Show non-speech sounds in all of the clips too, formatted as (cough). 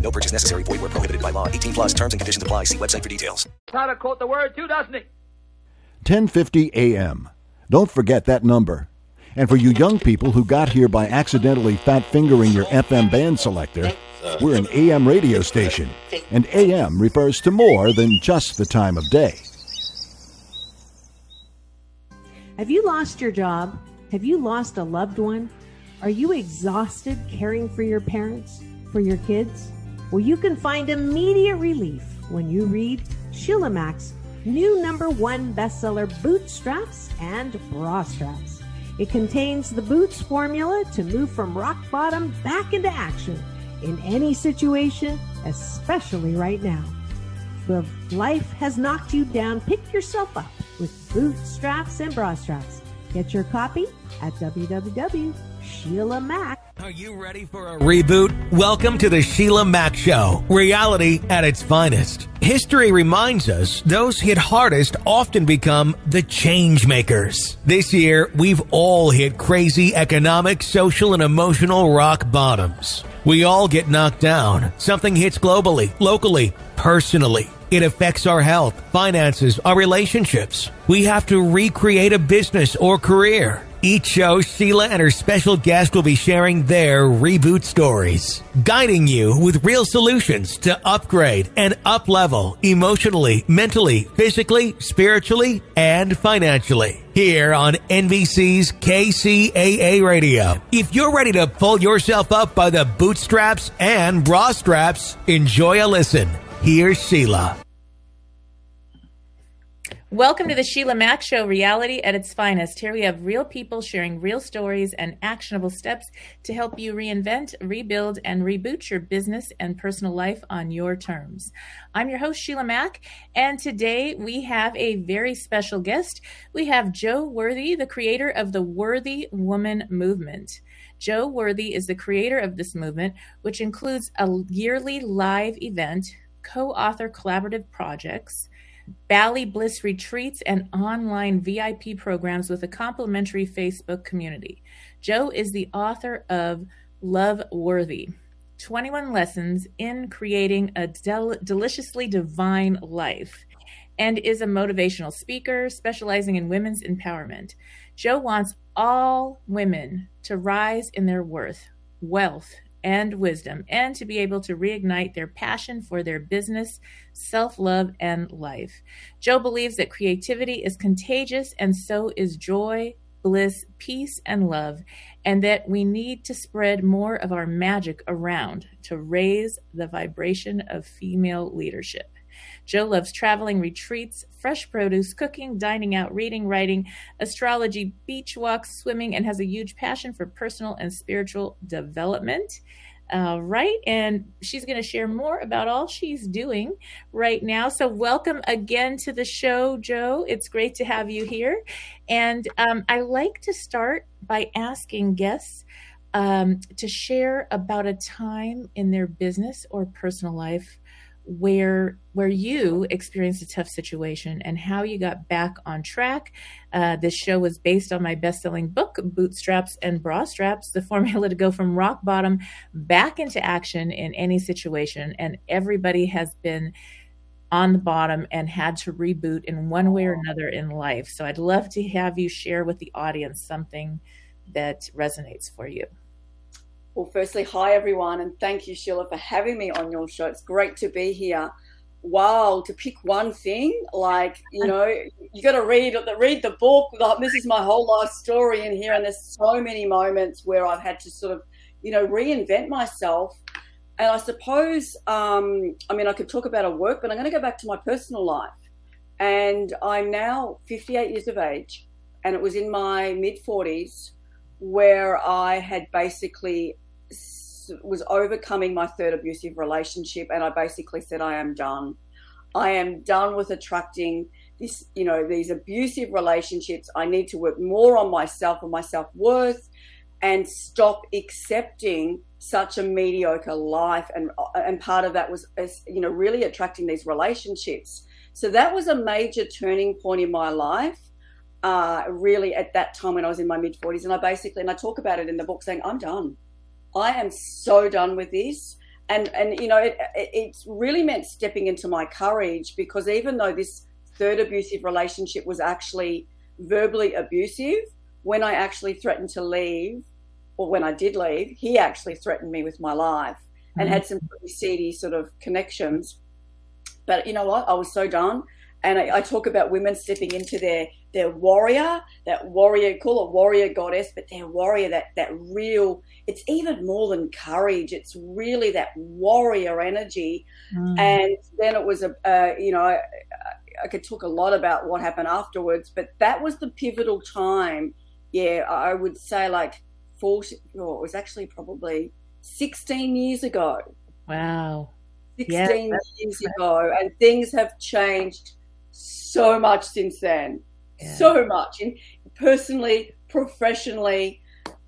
No purchase necessary. Void where prohibited by law. 18 plus terms and conditions apply. See website for details. How to quote the word too, doesn't he? 1050 AM. Don't forget that number. And for you young people who got here by accidentally fat fingering your FM band selector, we're an AM radio station. And AM refers to more than just the time of day. Have you lost your job? Have you lost a loved one? Are you exhausted caring for your parents, for your kids? Well, you can find immediate relief when you read Sheila Mac's new number one bestseller, Bootstraps and Bra Straps. It contains the Boots formula to move from rock bottom back into action in any situation, especially right now. If life has knocked you down, pick yourself up with Bootstraps and Bra Straps. Get your copy at www.sheilamac. Are you ready for a reboot? Welcome to the Sheila Mac Show, reality at its finest. History reminds us those hit hardest often become the change makers. This year, we've all hit crazy economic, social, and emotional rock bottoms. We all get knocked down. Something hits globally, locally, personally. It affects our health, finances, our relationships. We have to recreate a business or career. Each show, Sheila and her special guest will be sharing their reboot stories, guiding you with real solutions to upgrade and uplevel emotionally, mentally, physically, spiritually, and financially. Here on NBC's KCAA Radio. If you're ready to pull yourself up by the bootstraps and bra straps, enjoy a listen. Here's Sheila. Welcome to the Sheila Mac Show, reality at its finest. Here we have real people sharing real stories and actionable steps to help you reinvent, rebuild, and reboot your business and personal life on your terms. I'm your host, Sheila Mac, and today we have a very special guest. We have Jo Worthy, the creator of the Worthy Woman Movement. Jo Worthy is the creator of this movement, which includes a yearly live event, co author collaborative projects Bali Bliss retreats, and online VIP programs with a complimentary Facebook community. Jo is the author of Love Worthy 21 Lessons in Creating a Del- Deliciously Divine Life and is a motivational speaker specializing in women's empowerment. Jo wants all women to rise in their worth, wealth, and wisdom, and to be able to reignite their passion for their business, self love, and life. Jo believes that creativity is contagious, and so is joy, bliss, peace, and love, and that we need to spread more of our magic around to raise the vibration of female leadership. Jo loves traveling, retreats, fresh produce, cooking, dining out, reading, writing, astrology, beach walks, swimming, and has a huge passion for personal and spiritual development. Uh, right. And she's going to share more about all she's doing right now. So, welcome again to the show, Jo. It's great to have you here. And um, I like to start by asking guests um, to share about a time in their business or personal life where where you experienced a tough situation and how you got back on track. Uh, this show was based on my best-selling book, Bootstraps and Bra Straps: The Formula (laughs) to Go from Rock Bottom Back into Action in Any Situation. And everybody has been on the bottom and had to reboot in one way or another in life. So I'd love to have you share with the audience something that resonates for you. Well, firstly, hi everyone, and thank you, Sheila, for having me on your show. It's great to be here. wow, to pick one thing, like you know, you got to read read the book. Like, this is my whole life story in here, and there's so many moments where I've had to sort of, you know, reinvent myself. And I suppose, um, I mean, I could talk about a work, but I'm going to go back to my personal life. And I'm now 58 years of age, and it was in my mid 40s where I had basically was overcoming my third abusive relationship, and I basically said, I am done. I am done with attracting this, you know, these abusive relationships. I need to work more on myself and my self worth and stop accepting such a mediocre life. And, and part of that was, you know, really attracting these relationships. So that was a major turning point in my life. Uh, really, at that time when I was in my mid 40s. And I basically, and I talk about it in the book saying, I'm done. I am so done with this. And, and you know, it, it, it's really meant stepping into my courage because even though this third abusive relationship was actually verbally abusive, when I actually threatened to leave, or when I did leave, he actually threatened me with my life and mm-hmm. had some pretty seedy sort of connections. But you know what? I was so done. And I, I, talk about women stepping into their their warrior, that warrior, call it warrior goddess, but their warrior, that that real it's even more than courage. It's really that warrior energy. Mm. And then it was a, uh, you know, I, I, could talk a lot about what happened afterwards, but that was the pivotal time. Yeah, I would say like 40, oh, it was actually probably 16 years ago. Wow. 16 yeah, years ago. And things have changed so much since then. Yeah. So much. In personally, professionally,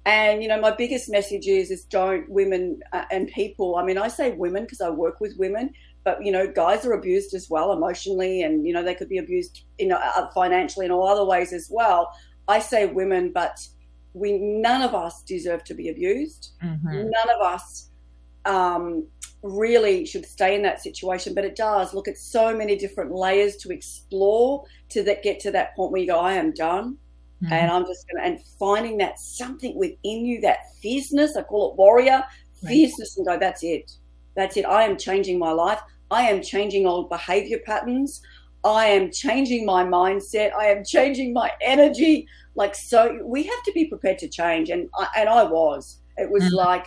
and you know, my biggest message is is don't women uh, and people. I mean, I say women because I work with women, but you know, guys are abused as well emotionally, and you know, they could be abused, you know, uh, financially and all other ways as well. I say women, but we none of us deserve to be abused. Mm-hmm. None of us um, really should stay in that situation, but it does. Look at so many different layers to explore to that get to that point where you go, I am done. Mm-hmm. And I'm just going to, and finding that something within you, that fierceness, I call it warrior, fierceness, right. and go, that's it. That's it. I am changing my life. I am changing old behavior patterns. I am changing my mindset. I am changing my energy. Like, so we have to be prepared to change. And I, and I was. It was mm-hmm. like,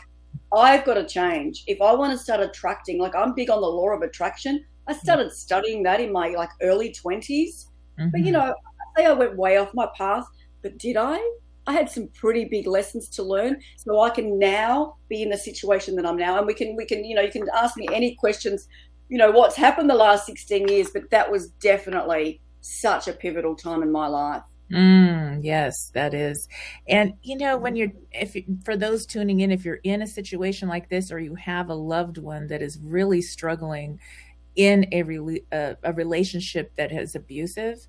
I've got to change. If I want to start attracting, like, I'm big on the law of attraction. I started mm-hmm. studying that in my like early 20s. Mm-hmm. But, you mm-hmm. know, I say I went way off my path but did I? I had some pretty big lessons to learn, so I can now be in the situation that I'm now, and we can we can you know you can ask me any questions, you know what's happened the last 16 years, but that was definitely such a pivotal time in my life. Mm, yes, that is. And you know, when you're, if for those tuning in, if you're in a situation like this, or you have a loved one that is really struggling in a, re- a, a relationship that is abusive,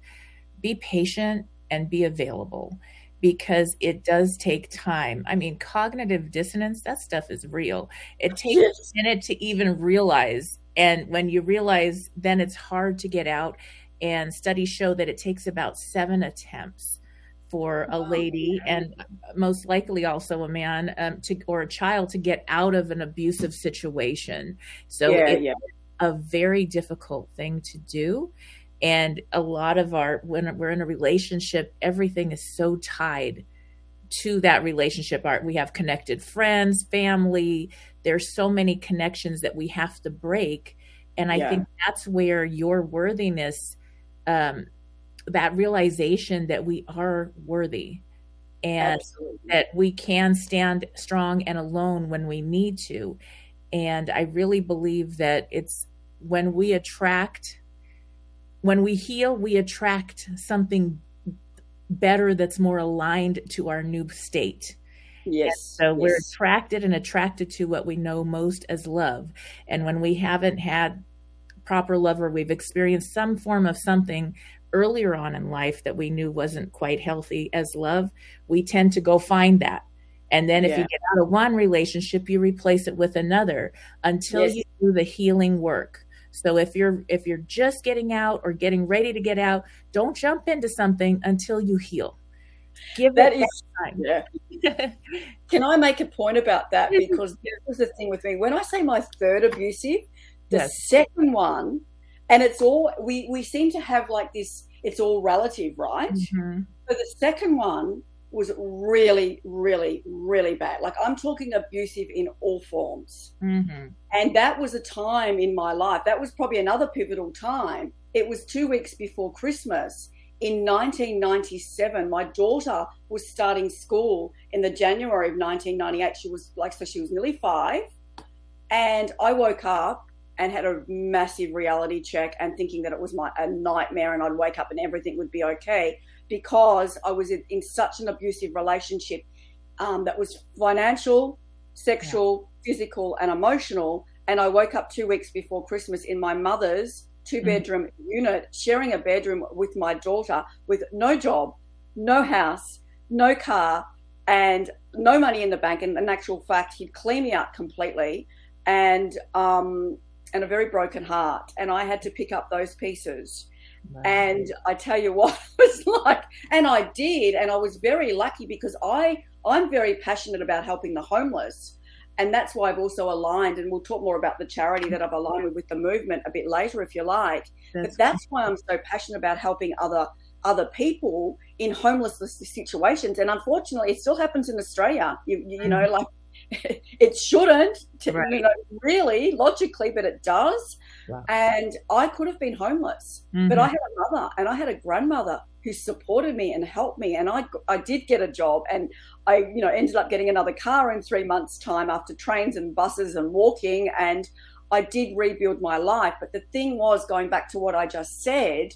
be patient and be available because it does take time. I mean, cognitive dissonance, that stuff is real. It takes yes. a minute to even realize. And when you realize, then it's hard to get out. And studies show that it takes about seven attempts for a lady and most likely also a man um, to or a child to get out of an abusive situation. So yeah, it's yeah. a very difficult thing to do and a lot of our when we're in a relationship everything is so tied to that relationship Our, we have connected friends family there's so many connections that we have to break and i yeah. think that's where your worthiness um, that realization that we are worthy and Absolutely. that we can stand strong and alone when we need to and i really believe that it's when we attract when we heal, we attract something better that's more aligned to our new state. Yes. And so yes. we're attracted and attracted to what we know most as love. And when we haven't had proper love or we've experienced some form of something earlier on in life that we knew wasn't quite healthy as love, we tend to go find that. And then if yeah. you get out of one relationship, you replace it with another until yes. you do the healing work. So if you're if you're just getting out or getting ready to get out, don't jump into something until you heal. Give that is time. Yeah. (laughs) Can I make a point about that? Because this was the thing with me. When I say my third abusive, the yes. second one, and it's all we we seem to have like this. It's all relative, right? Mm-hmm. So the second one was really, really, really bad. Like I'm talking abusive in all forms. Mm-hmm. And that was a time in my life. That was probably another pivotal time. It was two weeks before Christmas in 1997. My daughter was starting school in the January of 1998. She was like, so she was nearly five. And I woke up and had a massive reality check and thinking that it was my a nightmare and I'd wake up and everything would be okay because I was in, in such an abusive relationship um, that was financial, sexual, yeah. physical, and emotional. And I woke up two weeks before Christmas in my mother's two bedroom mm-hmm. unit, sharing a bedroom with my daughter with no job, no house, no car, and no money in the bank. And in actual fact, he'd clean me out completely and um, and a very broken heart. And I had to pick up those pieces. And I tell you (laughs) what it was like, and I did, and I was very lucky because I I'm very passionate about helping the homeless, and that's why I've also aligned, and we'll talk more about the charity that I've aligned with with the movement a bit later if you like. That's but that's why I'm so passionate about helping other other people in homelessness situations, and unfortunately, it still happens in Australia. You you, you know mm. like (laughs) it shouldn't, right. you know, really logically, but it does. Wow. And I could have been homeless, mm-hmm. but I had a mother and I had a grandmother who supported me and helped me. And I, I did get a job, and I, you know, ended up getting another car in three months' time after trains and buses and walking. And I did rebuild my life. But the thing was, going back to what I just said,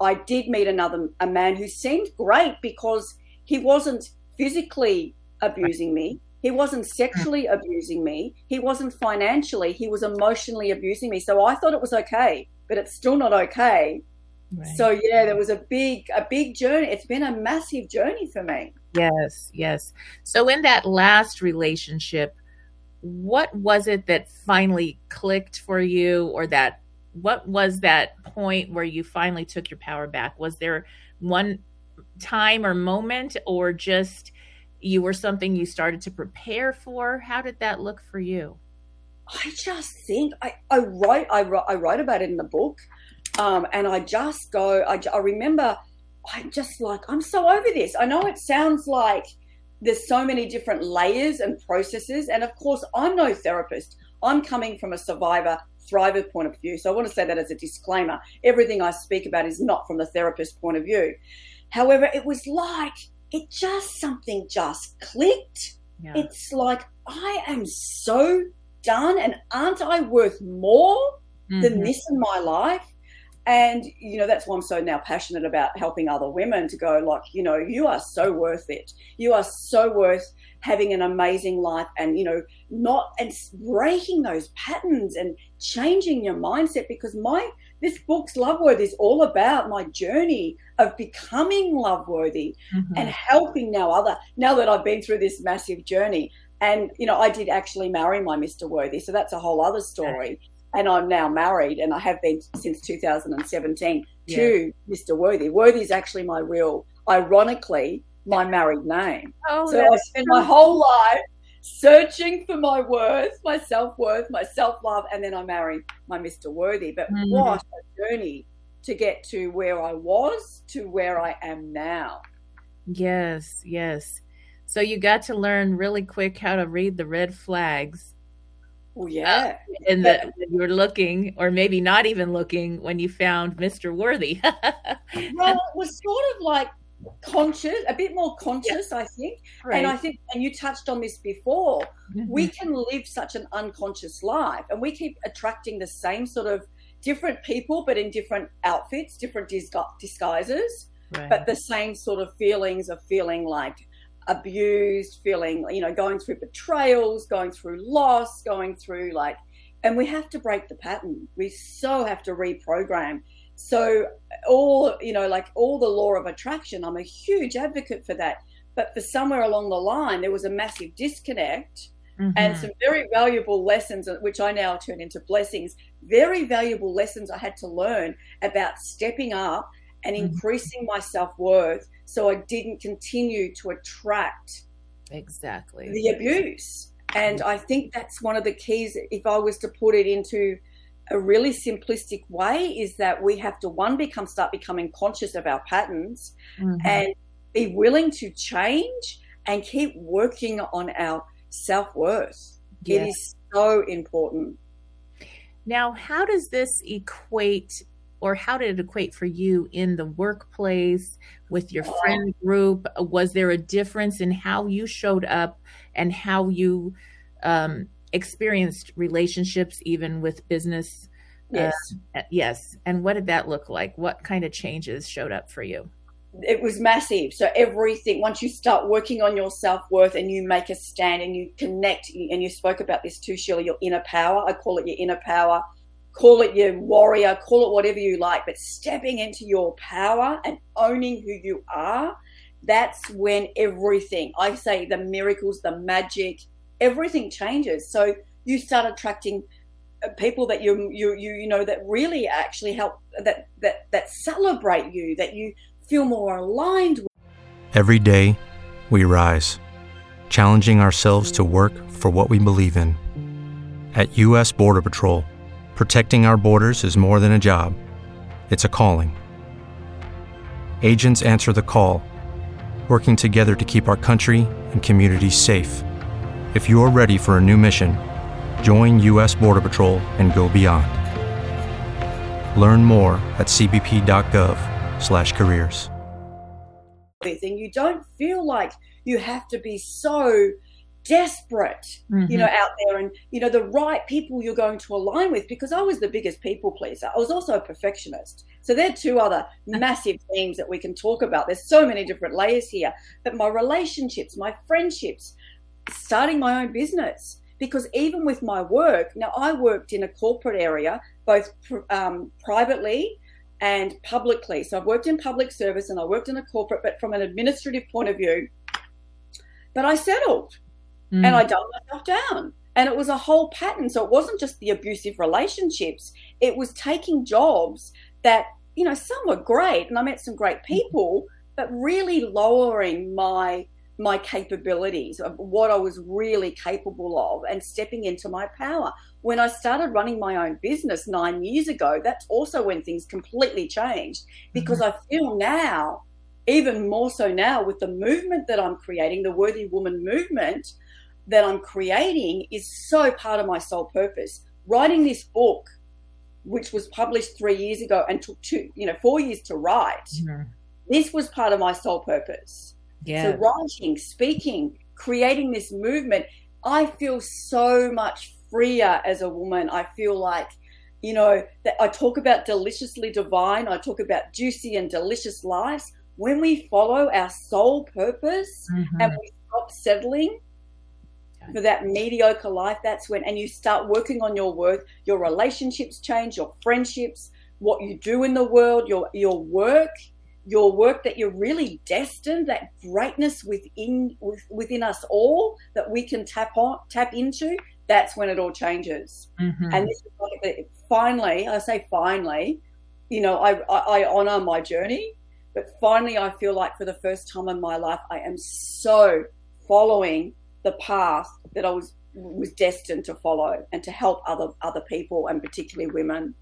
I did meet another a man who seemed great because he wasn't physically abusing me he wasn't sexually abusing me. He wasn't financially. He was emotionally abusing me. So I thought it was okay, but it's still not okay. Right. So yeah, there was a big a big journey. It's been a massive journey for me. Yes, yes. So in that last relationship, what was it that finally clicked for you or that what was that point where you finally took your power back? Was there one time or moment or just you were something you started to prepare for? How did that look for you? I just think I, I write I write I write about it in the book, um, and I just go. I, I remember I'm just like I'm so over this. I know it sounds like there's so many different layers and processes, and of course I'm no therapist. I'm coming from a survivor thriver point of view, so I want to say that as a disclaimer. Everything I speak about is not from the therapist point of view. However, it was like it just something just clicked. Yeah. It's like I am so done, and aren't I worth more mm-hmm. than this in my life? And you know that's why I'm so now passionate about helping other women to go like you know you are so worth it. You are so worth having an amazing life, and you know not and breaking those patterns and changing your mindset because my this book's love worthy is all about my journey of becoming love worthy mm-hmm. and helping now other now that I've been through this massive journey. And you know, I did actually marry my Mr. Worthy, so that's a whole other story. And I'm now married, and I have been since 2017 yeah. to Mr. Worthy. Worthy is actually my real, ironically, my married name. Oh, so I spent my whole life searching for my worth, my self worth, my self love, and then I married my Mr. Worthy. But mm. what a journey to get to where I was to where I am now. Yes, yes. So you got to learn really quick how to read the red flags. Oh yeah. Uh, and that you were looking, or maybe not even looking, when you found Mr. Worthy. (laughs) well, it was sort of like conscious, a bit more conscious, yeah. I think. Right. And I think, and you touched on this before, mm-hmm. we can live such an unconscious life and we keep attracting the same sort of different people, but in different outfits, different disguises, right. but the same sort of feelings of feeling like abused, feeling, you know, going through betrayals, going through loss, going through like, and we have to break the pattern. We so have to reprogram so all you know, like all the law of attraction, I'm a huge advocate for that. But for somewhere along the line, there was a massive disconnect. Mm-hmm. and some very valuable lessons, which I now turn into blessings. Very valuable lessons I had to learn about stepping up and mm-hmm. increasing my self worth so I didn't continue to attract exactly the abuse. And I think that's one of the keys. If I was to put it into a really simplistic way is that we have to one become start becoming conscious of our patterns mm-hmm. and be willing to change and keep working on our self-worth yes. it is so important now how does this equate or how did it equate for you in the workplace with your friend group was there a difference in how you showed up and how you um, experienced relationships even with business yes. uh, yes. And what did that look like? What kind of changes showed up for you? It was massive. So everything once you start working on your self-worth and you make a stand and you connect and you spoke about this too sheila your inner power i call it your inner power. Call it your warrior call it whatever you like but stepping into your power and owning who you are that's when everything i say the miracles the magic everything changes. So you start attracting uh, people that you you you you know that really actually help that that that celebrate you that you feel more aligned with. Every day we rise, challenging ourselves to work for what we believe in. At US Border Patrol, protecting our borders is more than a job. It's a calling. Agents answer the call, working together to keep our country and communities safe. If you're ready for a new mission, join U.S. Border Patrol and go beyond. Learn more at cbp.gov/careers. And you don't feel like you have to be so desperate, mm-hmm. you know, out there and, you know, the right people you're going to align with because I was the biggest people pleaser. I was also a perfectionist. So there are two other (laughs) massive themes that we can talk about. There's so many different layers here. But my relationships, my friendships, starting my own business because even with my work, now I worked in a corporate area, both um, privately and publicly. So I've worked in public service and I worked in a corporate, but from an administrative point of view, but I settled mm. and I dulled myself down. And it was a whole pattern. So it wasn't just the abusive relationships, it was taking jobs that, you know, some were great and I met some great people, but really lowering my my capabilities of what I was really capable of and stepping into my power. When I started running my own business nine years ago, that's also when things completely changed because mm-hmm. I feel now, even more so now, with the movement that I'm creating, the Worthy Woman movement that I'm creating is so part of my soul purpose. Writing this book, which was published three years ago and took two, you know, four years to write, mm-hmm. this was part of my soul purpose yeah. So writing, speaking, creating this movement, I feel so much freer as a woman. I feel like, you know, that I talk about deliciously divine, I talk about juicy and delicious lives. When we follow our soul purpose mm-hmm. and we stop settling for that mediocre life, that's when, and you start working on your worth, your relationships change, your friendships, what you do in the world, your your work, your work that you're really destined, that greatness within within us all that we can tap on tap into, that's when it all changes. Mm-hmm. And this is like finally, I say finally, you know, I, I, I honor my journey, but finally I feel like for the first time in my life I am so following the path that I was was destined to follow and to help other other people and particularly women.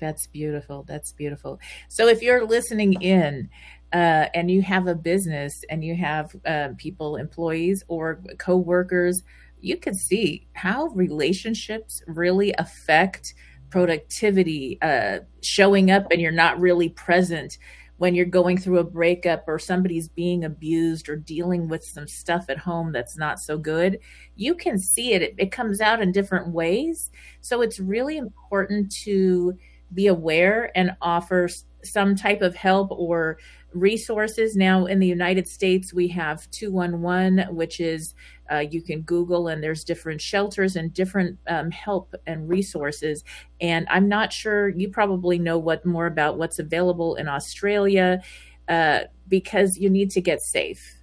That's beautiful. That's beautiful. So if you're listening in uh, and you have a business and you have uh, people, employees or co-workers, you can see how relationships really affect productivity, uh, showing up and you're not really present when you're going through a breakup or somebody's being abused or dealing with some stuff at home that's not so good, you can see it. It, it comes out in different ways. So it's really important to be aware and offer some type of help or resources. Now, in the United States, we have 211, which is uh, you can Google, and there's different shelters and different um, help and resources. And I'm not sure you probably know what more about what's available in Australia uh, because you need to get safe.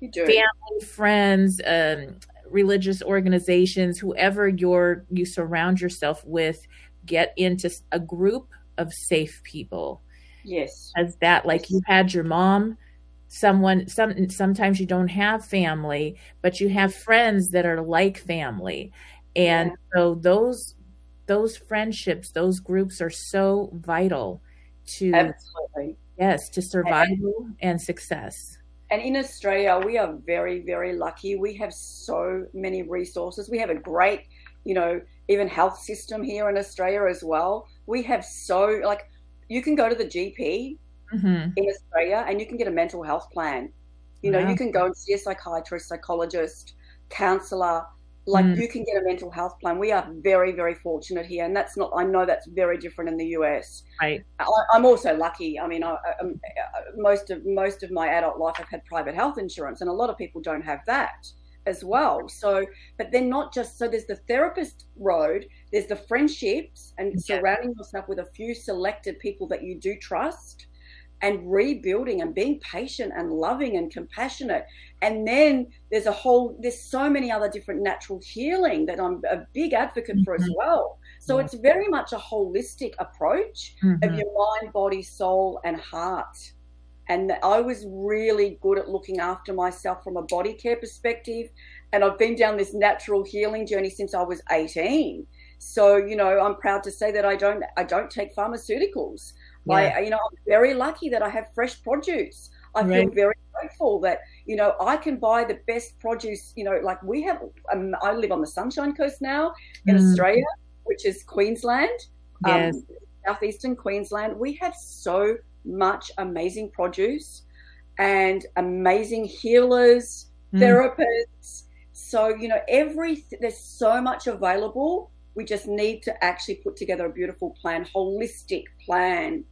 You do family, friends, um, religious organizations, whoever you're you surround yourself with get into a group of safe people. Yes. As that, like yes. you had your mom, someone, some, sometimes you don't have family, but you have friends that are like family. And yeah. so those those friendships, those groups are so vital to absolutely yes to survival and, and success. And in Australia, we are very, very lucky. We have so many resources. We have a great, you know, even health system here in Australia as well. We have so like you can go to the GP mm-hmm. in Australia and you can get a mental health plan. You know, wow. you can go and see a psychiatrist, psychologist, counselor. Like mm. you can get a mental health plan. We are very, very fortunate here, and that's not. I know that's very different in the US. Right. I, am also lucky. I mean, I, I, most of most of my adult life, I've had private health insurance, and a lot of people don't have that as well. So, but then not just so. There's the therapist road. There's the friendships and yeah. surrounding yourself with a few selected people that you do trust and rebuilding and being patient and loving and compassionate. And then there's a whole, there's so many other different natural healing that I'm a big advocate mm-hmm. for as mm-hmm. well. So yeah. it's very much a holistic approach mm-hmm. of your mind, body, soul, and heart. And I was really good at looking after myself from a body care perspective. And I've been down this natural healing journey since I was 18. So, you know, I'm proud to say that I don't I don't take pharmaceuticals. Yeah. I, you know, I'm very lucky that I have fresh produce. I right. feel very grateful that you know I can buy the best produce. You know, like we have. Um, I live on the Sunshine Coast now in mm. Australia, which is Queensland, um, yes. um, southeastern Queensland. We have so much amazing produce and amazing healers, mm. therapists. So you know, every there's so much available. We just need to actually put together a beautiful plan, holistic plan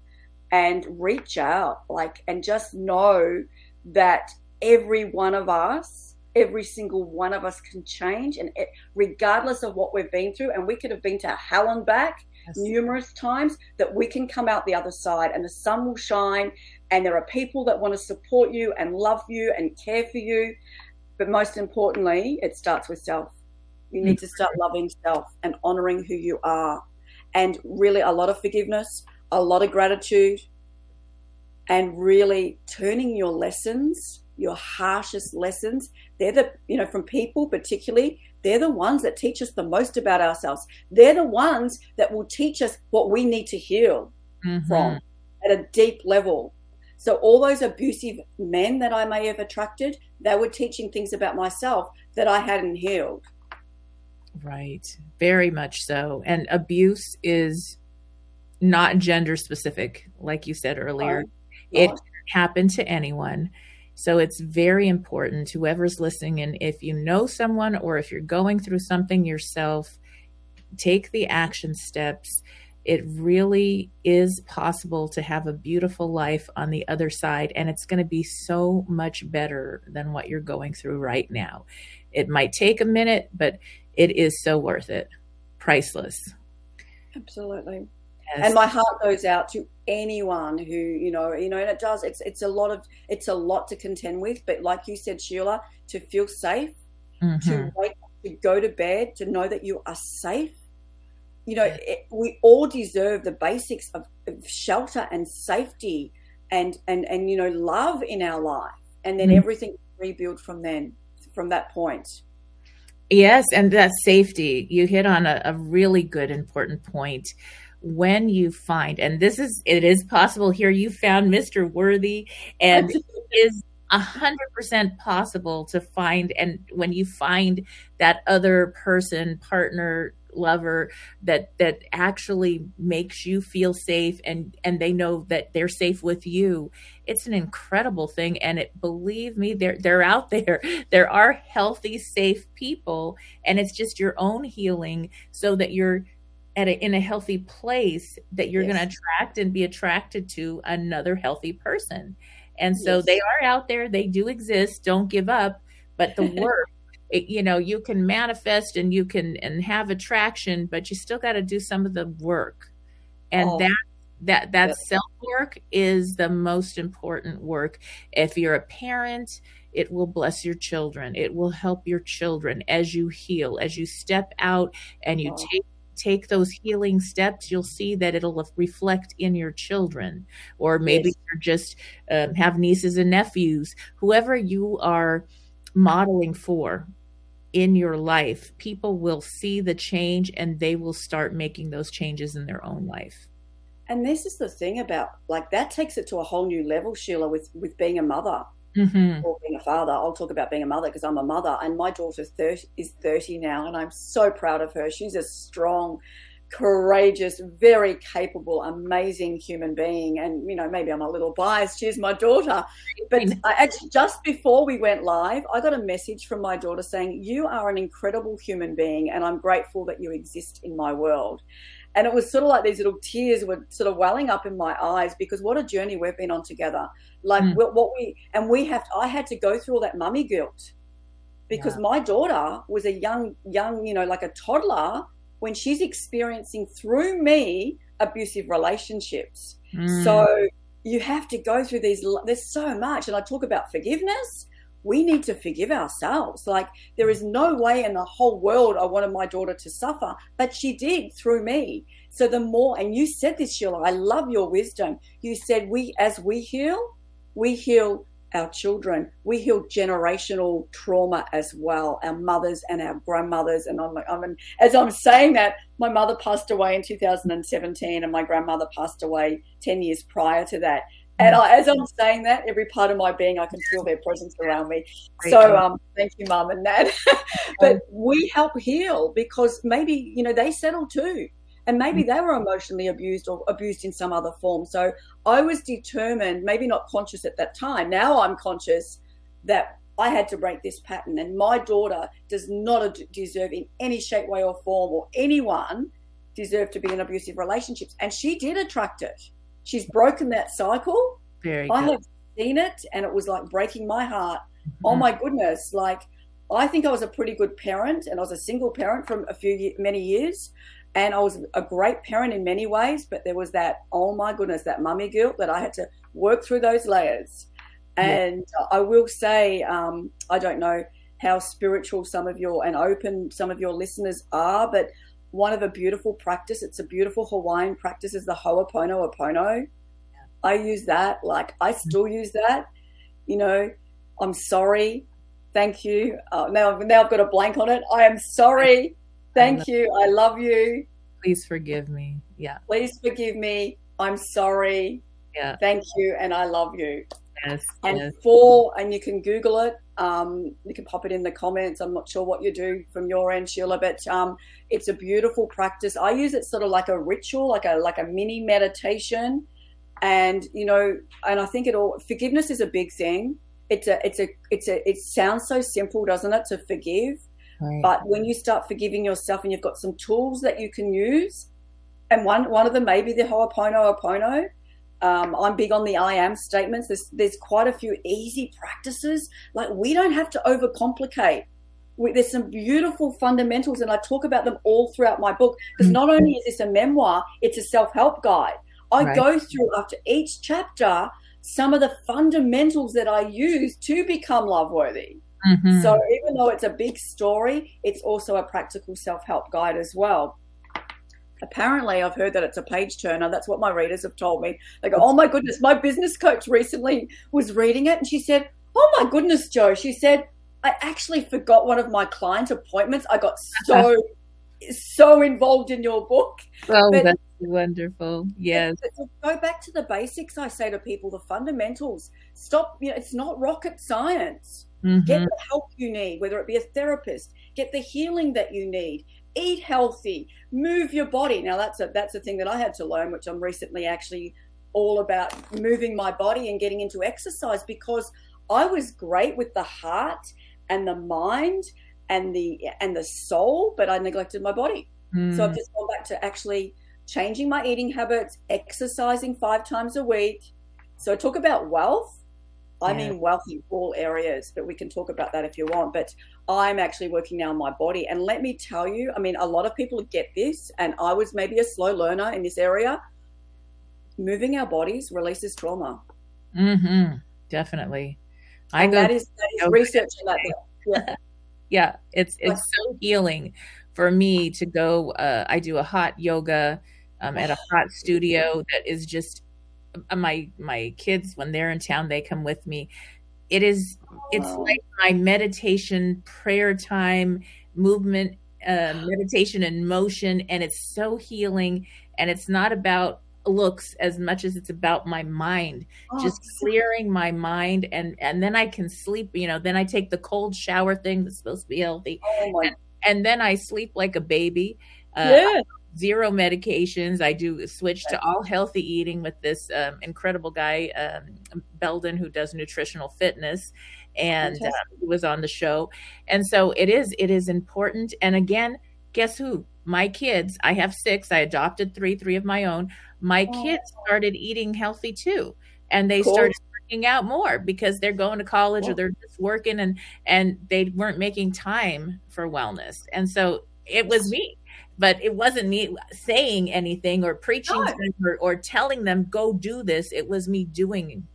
and reach out like and just know that every one of us every single one of us can change and it, regardless of what we've been through and we could have been to hell and back yes. numerous times that we can come out the other side and the sun will shine and there are people that want to support you and love you and care for you. But most importantly it starts with self. You need to start loving self and honoring who you are. And really a lot of forgiveness a lot of gratitude and really turning your lessons, your harshest lessons, they're the, you know, from people particularly, they're the ones that teach us the most about ourselves. They're the ones that will teach us what we need to heal mm-hmm. from at a deep level. So, all those abusive men that I may have attracted, they were teaching things about myself that I hadn't healed. Right. Very much so. And abuse is not gender specific, like you said earlier. It can happen to anyone. So it's very important, whoever's listening, and if you know someone or if you're going through something yourself, take the action steps. It really is possible to have a beautiful life on the other side, and it's going to be so much better than what you're going through right now. It might take a minute, but it is so worth it. Priceless. Absolutely. Yes. And my heart goes out to anyone who, you know, you know, and it does. It's it's a lot of it's a lot to contend with. But like you said, Sheila, to feel safe, mm-hmm. to wake, to go to bed, to know that you are safe. You know, it, we all deserve the basics of, of, shelter and safety, and and and you know, love in our life, and then mm-hmm. everything rebuild from then, from that point. Yes, and that safety. You hit on a, a really good, important point when you find, and this is, it is possible here, you found Mr. Worthy, and it is a hundred percent possible to find. And when you find that other person, partner, lover that that actually makes you feel safe and and they know that they're safe with you it's an incredible thing and it believe me they're they're out there (laughs) there are healthy safe people and it's just your own healing so that you're at a, in a healthy place that you're yes. going to attract and be attracted to another healthy person. And so yes. they are out there, they do exist, don't give up, but the (laughs) work it, you know, you can manifest and you can and have attraction, but you still got to do some of the work. And oh. that that that self work is the most important work. If you're a parent, it will bless your children. It will help your children as you heal, as you step out and you oh. take take those healing steps, you'll see that it'll reflect in your children. Or maybe yes. you're just um, have nieces and nephews, whoever you are modeling for. in your life, people will see the change and they will start making those changes in their own life. And this is the thing about like that takes it to a whole new level, Sheila, with with being a mother mm-hmm. or being a father. I'll talk about being a mother because I'm a mother, and my daughter 30, is 30 now, and I'm so proud of her. She's a strong, courageous, very capable, amazing human being. And you know, maybe I'm a little biased. She's my daughter, but I actually just before we went live, I got a message from my daughter saying, "You are an incredible human being, and I'm grateful that you exist in my world." And it was sort of like these little tears were sort of welling up in my eyes because what a journey we've been on together. Like Mm. what, what we and we have. I had to go through all that mummy guilt because my daughter was a young, young, you know, like a toddler when she's experiencing through me abusive relationships. Mm. So you have to go through these. There's so much, and I talk about forgiveness. We need to forgive ourselves. Like there is no way in the whole world I wanted my daughter to suffer, but she did through me. So the more, and you said this, Sheila. I love your wisdom. You said we, as we heal, we heal our children. We heal generational trauma as well, our mothers and our grandmothers. And I'm like, I mean, as I'm saying that, my mother passed away in 2017, and my grandmother passed away 10 years prior to that. And I, as I'm saying that, every part of my being, I can feel their presence around me. So, um, thank you, mum and dad. (laughs) but we help heal because maybe you know they settle too. And maybe they were emotionally abused or abused in some other form. So i was determined maybe not conscious at that time. Now i'm conscious that i had to break this pattern. And my daughter does not deserve in any shape way or form or anyone deserve to be in abusive relationships. And she did attract it she's broken that cycle. Very i good. have seen it and it was like breaking my heart. Oh my goodness. Like i think i was a pretty good parent and i was a single parent from a few many years and i was a great parent in many ways but there was that oh my goodness that mummy guilt that i had to work through those layers. And i will say um, i don't know how spiritual some of your and open some of your listeners are but one of a beautiful practice. It's a beautiful hawaiian practice is the ho'oponopono. I use that like i still use that. You know i'm sorry. Thank you. Uh, now, now i've got a blank on it. I am sorry. (laughs) Thank you. I love you. Please forgive me. Yeah. please forgive me. I'm sorry. Yeah. thank you and i love you Yes. and yes. for and you can google it um, you can pop it in the comments i'm not sure what you do from your end sheila but um, it's a beautiful practice i use it sort of like a ritual like a like a mini meditation and you know and i think it all forgiveness is a big thing it's a it's a it's a it sounds so simple doesn't it to forgive Right. but when you start forgiving yourself and you've got some tools that you can use and one one of them may be the ho'oponopono um, I'm big on the I am statements. There's there's quite a few easy practices. Like we don't have to overcomplicate. We, there's some beautiful fundamentals, and I talk about them all throughout my book. Because not only is this a memoir, it's a self help guide. I Right. go through after each chapter some of the fundamentals that I use to become love worthy. Mhm. So even though it's a big story, it's also a practical self help guide as well. Apparently, I've heard that it's a page turner. That's what my readers have told me. They go, "Oh my goodness!" My business coach recently was reading it, and she said, "Oh my goodness, Jo," she said, "I actually forgot one of my client appointments. I got (laughs) so so involved in your book." Oh, But- that's wonderful. Yes. Go back to the basics. I say to people, the fundamentals. Stop. You know, it's not rocket science. Mhm. Get the help you need, whether it be a therapist. Get the healing that you need. Eat healthy. Move your body. Now that's a that's a thing that I had to learn, which I'm recently actually all about moving my body and getting into exercise because I was great with the heart and the mind and the and the soul, but I neglected my body. So I've Mm. just gone back to actually changing my eating habits, exercising five times a week. So talk about wealth. I mean wealth in all areas, but we can talk about that if you want. But I'm actually working now on my body. And let me tell you, I mean, a lot of people get this, and I was maybe a slow learner in this area. Moving our bodies releases trauma. Mm-hmm. Definitely. I And go that is, that is research that. (laughs) Yeah. yeah it's it's so healing for me to go uh, i do a hot yoga um, at a hot studio that is just my my kids when they're in town they come with me it is it's like my meditation, prayer time, movement, uh, meditation and motion, and it's so healing. And it's not about looks as much as it's about my mind oh, just clearing my mind and and then i can sleep you know then i take the cold shower thing that's supposed to be healthy oh and, and, then i sleep like a baby uh, yeah. Zero medications. I do switch to all healthy eating with this um, incredible guy um, belden who does nutritional fitness and he was on the show. And so it is it is important. And again guess who? My kids i have six. I adopted three three of my own. My oh. kids started eating healthy too and they cool. started working out more because they're going to college cool. or they're just working and and they weren't making time for wellness. And so it was me but it wasn't me saying anything or preaching no. or, or, telling them go do this. It was me doing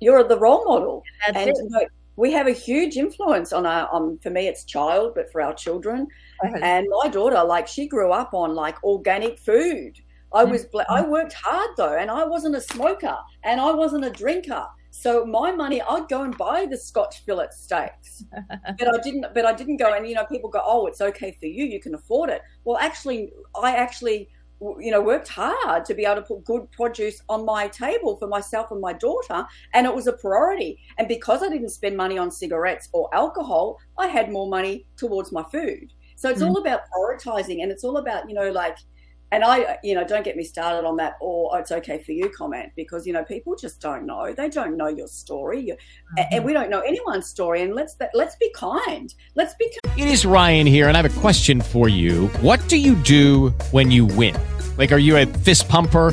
you're the role model. And, and we have a huge influence on our um for me it's child but for our children. Uh-huh. and my daughter like she grew up on like organic food. I was i mm-hmm. worked hard though and i wasn't a smoker and i wasn't a drinker so my money i'd go and buy the scotch fillet steaks. (laughs) But i didn't but i didn't go and you know people go oh it's okay for you you can afford it. Well actually i actually you know worked hard to be able to put good produce on my table for myself and my daughter and it was a priority. And because i didn't spend money on cigarettes or alcohol i had more money towards my food. So it's mm. all about prioritizing and it's all about you know like and I, you know, don't get me started on that or oh, it's okay for you comment because, you know, people just don't know. They don't know your story. Mm-hmm. And we don't know anyone's story. And let's, let's be kind. Let's be kind. It is Ryan here. And I have a question for you. What do you do when you win? Like, are you a fist pumper?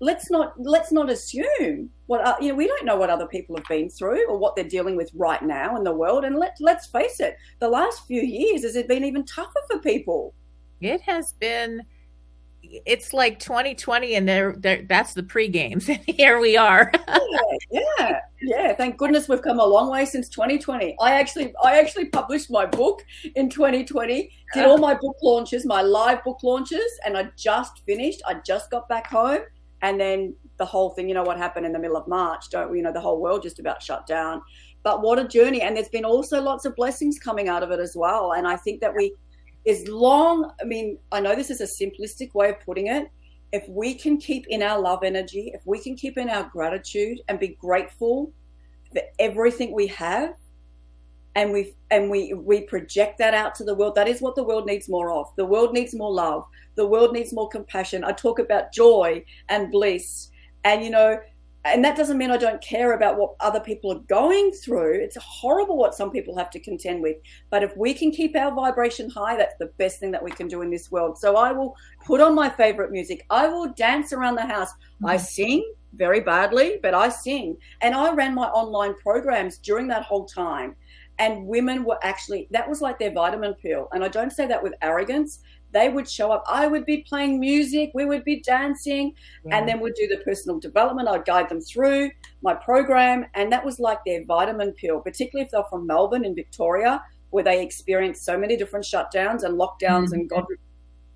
Let's not let's not assume what uh, you know. We don't know what other people have been through or what they're dealing with right now in the world. And let let's face it, the last few years has it been even tougher for people. It has been it's like 2020 and they're, that's the pre-games (laughs) and here we are (laughs) yeah, yeah yeah thank goodness we've come a long way since 2020 i actually i actually published my book in 2020 did all my book launches my live book launches and i just finished i just got back home and then the whole thing you know what happened in the middle of march don't you know the whole world just about shut down but what a journey and there's been also lots of blessings coming out of it as well and i think that we as long, I mean, I know this is a simplistic way of putting it. If we can keep in our love energy, if we can keep in our gratitude and be grateful for everything we have, and we and we we project that out to the world, that is what the world needs more of. The world needs more love. The world needs more compassion. I talk about joy and bliss, and you know, and that doesn't mean I don't care about what other people are going through. It's horrible what some people have to contend with. But if we can keep our vibration high, that's the best thing that we can do in this world. So I will put on my favorite music. I will dance around the house. Mm-hmm. I sing very badly, but I sing. And I ran my online programs during that whole time. And women were actually, that was like their vitamin pill. And I don't say that with arrogance they would show up. I would be playing music, we would be dancing, and then we'd do the personal development. I'd guide them through my program, and that was like their vitamin pill, particularly if they're from Melbourne in Victoria, where they experienced so many different shutdowns and lockdowns mm-hmm. and God.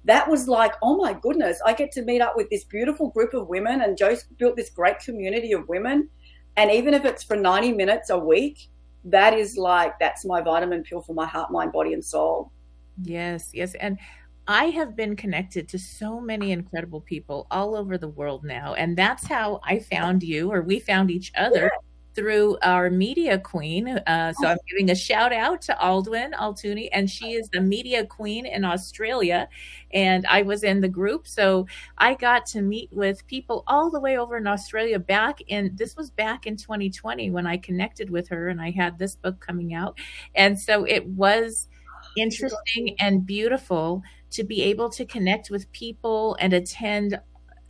That was like, oh my goodness, I get to meet up with this beautiful group of women, and Jo's built this great community of women. And even if it's for 90 minutes a week, that is like, that's my vitamin pill for my heart, mind, body, and soul. Yes, yes. And I have been connected to so many incredible people all over the world now. And that's how I found you, or we found each other. through our media queen. Uh, so I'm giving a shout out to Aldwin Altuni, and she is the media queen in Australia. And I was in the group, so I got to meet with people all the way over in Australia back in this was back in 2020 when I connected with her and I had this book coming out. And so it was interesting and beautiful to be able to connect with people and attend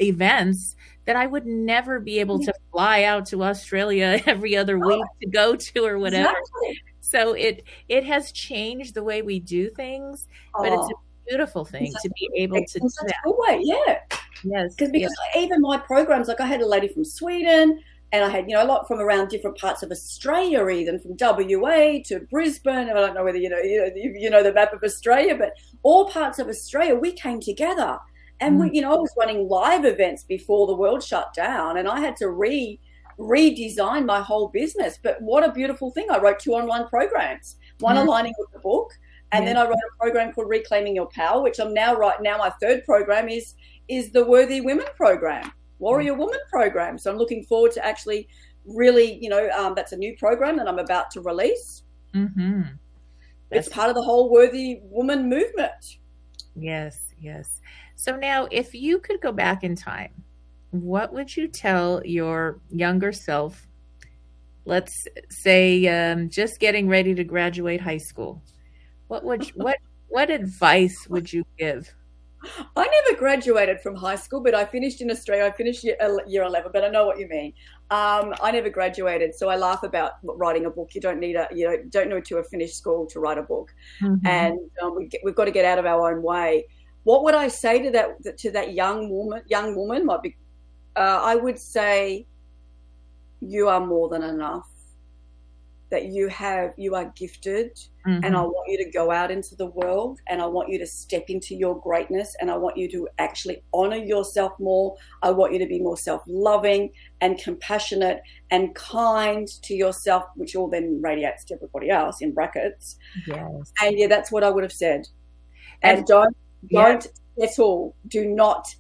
events that I would never be able to fly out to Australia (laughs) every other oh. week to go to or whatever. Exactly. So it it has changed the way we do things, but it's a Oh. beautiful thing to be able to do that. way, yeah. Yes, Because because even my programs, like I had a lady from Sweden, and I had you know a lot from around different parts of Australia, even from WA to Brisbane. And I don't know whether you know you know, you know the map of Australia, but all parts of Australia we came together, and we mm. you know I was running live events before the world shut down, and I had to re redesign my whole business. But what a beautiful thing! I wrote two online programs, one aligning with the book. And then I wrote a program called Reclaiming Your Power, which I'm now right now. My third program is is the Worthy Women program, Warrior Woman program. So I'm looking forward to actually really, you know, um, that's a new program that I'm about to release. Mm-hmm. It's part of the whole Worthy Woman movement. Yes, yes. So now, if you could go back in time, what would you tell your younger self? Let's say um, just getting ready to graduate high school. What would (laughs) what what advice would you give? (laughs) I never graduated from high school, but I finished in Australia. I finished year, year 11, but I know what you mean. Um, I never graduated, so I laugh about writing a book. You don't need a, you know, don't need to have finished school to write a book. Mhm. and um, we we've got to get out of our own way. What would I say to that to that young woman? Young woman might be. Uh, I would say, you are more than enough. That you have, you are gifted, and I Mhm. want you to go out into the world, and I want you to step into your greatness, and I want you to actually honor yourself more. I want you to be more self-loving and compassionate and kind to yourself, which all then radiates to everybody else in brackets. Yes. And yeah, that's what I would have said. And, And- don't don't settle. Do not.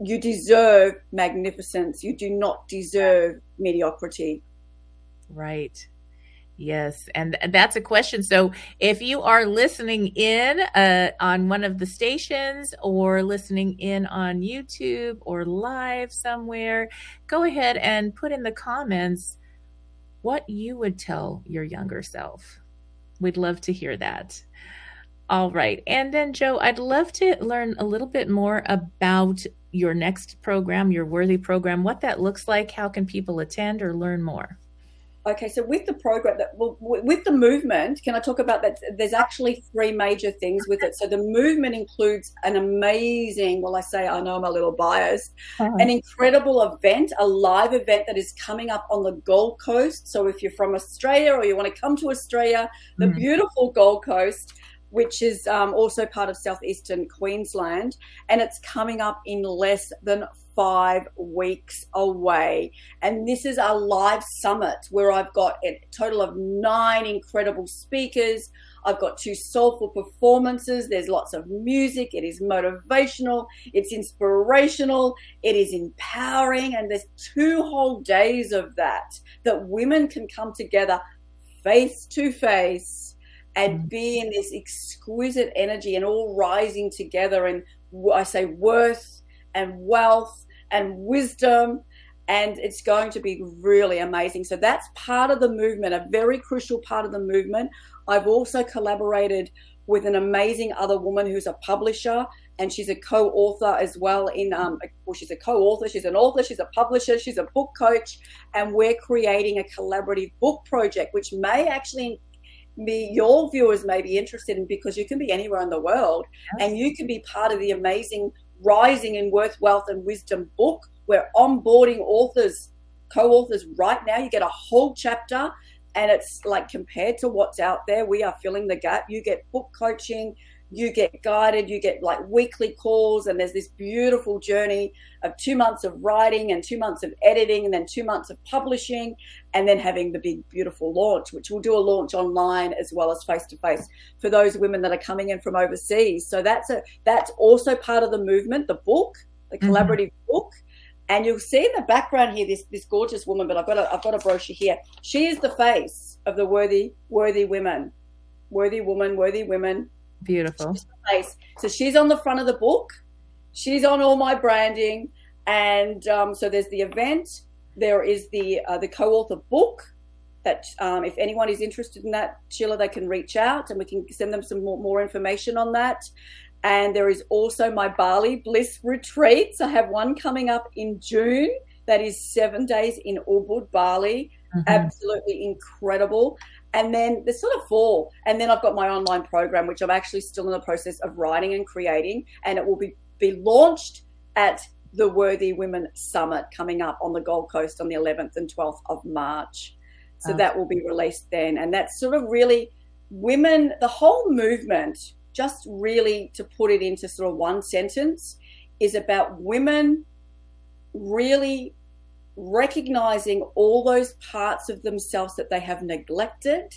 You deserve magnificence. You do not deserve mediocrity. Right. Yes, and that's a question. So, if you are listening in uh, on one of the stations or listening in on YouTube or live somewhere, go ahead and put in the comments what you would tell your younger self. We'd love to hear that. All right. And then, Jo, I'd love to learn a little bit more about your next program, your Worthy program, what that looks like. How can people attend or learn more? Okay, so with the program, that well, with the movement, can I talk about that? There's actually three major things with it. So the movement includes an amazing, well, I say I know I'm a little biased, an incredible event, a live event that is coming up on the Gold Coast. So if you're from Australia or you want to come to Australia, the Mhm. beautiful Gold Coast, which is um, also part of southeastern Queensland, and it's coming up in less than five weeks away. And this is a live summit where I've got a total of nine incredible speakers. I've got two soulful performances. There's lots of music. It is motivational. It's inspirational. It is empowering. And there's two whole days of that that women can come together face to face and be in this exquisite energy and all rising together And I say, worth and wealth and wisdom. And it's going to be really amazing. So that's part of the movement, a very crucial part of the movement. I've also collaborated with an amazing other woman who's a publisher and she's a co-author as well in um well she's a co-author she's an author she's a publisher she's a book coach and we're creating a collaborative book project which may actually be your viewers may be interested in because you can be anywhere in the world and you can be part of the amazing rising in worth wealth and wisdom book we're onboarding authors co-authors right now you get a whole chapter and it's like compared to what's out there we are filling the gap. You get book coaching you get guided you get like weekly calls and there's this beautiful journey of two months of writing and two months of editing and then two months of publishing and then having the big beautiful launch which we'll do a launch online as well as face to face for those women that are coming in from overseas so that's a that's also part of the movement the book the Mhm. collaborative book And you'll see in the background here this this gorgeous woman, but I've got a I've got a brochure here. She is the face of the worthy worthy women, worthy woman, worthy women. Beautiful. Face. So she's on the front of the book. She's on all my branding, and um, so there's the event. There is the uh, the co-author book that um, if anyone is interested in that, Sheila, they can reach out and we can send them some more, more information on that. And there is also my Bali Bliss retreats. I have one coming up in June that is seven days in Ubud, Bali. Mm-hmm. Absolutely incredible. And then there's sort of fall. And then I've got my online program, which I'm actually still in the process of writing and creating. And it will be, be launched at the Worthy Women Summit coming up on the Gold Coast on the 11th and 12th of March. So Oh. that will be released then. And that's sort of really women, the whole movement, just really to put it into sort of one sentence, is about women really recognizing all those parts of themselves that they have neglected,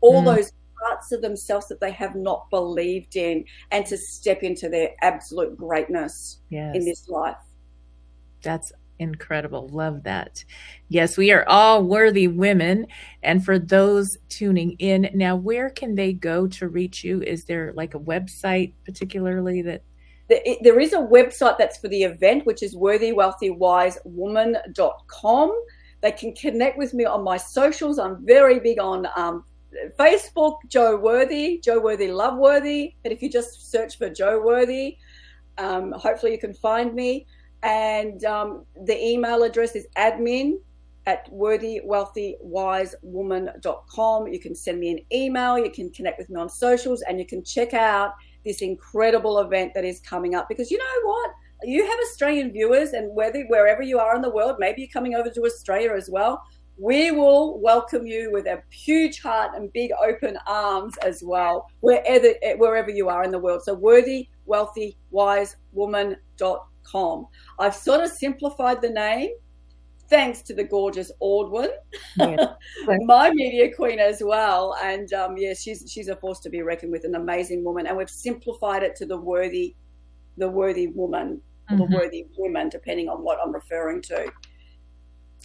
all Mm. those parts of themselves that they have not believed in, and to step into their absolute greatness Yes. in this life. That's incredible. Love that. Yes, we are all worthy women. And for those tuning in, now where can they go to reach you? Is there like a website particularly that there is a website that's for the event, which is worthywealthywisewoman.com. They can connect with me on my socials. I'm very big on um, Facebook, Jo Worthy, Jo Worthy Love Worthy. But if you just search for Jo Worthy, um, hopefully you can find me. And um, the email address is admin at worthywealthywisewoman.com. You can send me an email, you can connect with me on socials, and you can check out this incredible event that is coming up. Because you know what? You have Australian viewers, and whether wherever you are in the world, maybe you're coming over to Australia as well. We will welcome you with a huge heart and big open arms as well, wherever wherever you are in the world. So worthy, wealthy, wise woman.com. I've sort of simplified the name thanks to the gorgeous Aldwin, (laughs) my media queen as well. And um, yeah, she's she's a force to be reckoned with, an amazing woman. And we've simplified it to the worthy, the worthy woman, Mhm. the worthy women, depending on what I'm referring to.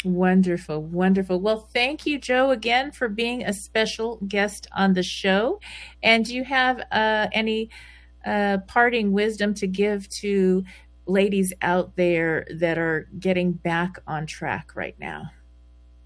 Wonderful, wonderful. Well, thank you, Jo, again for being a special guest on the show. And do you have uh, any uh, parting wisdom to give to ladies out there that are getting back on track right now?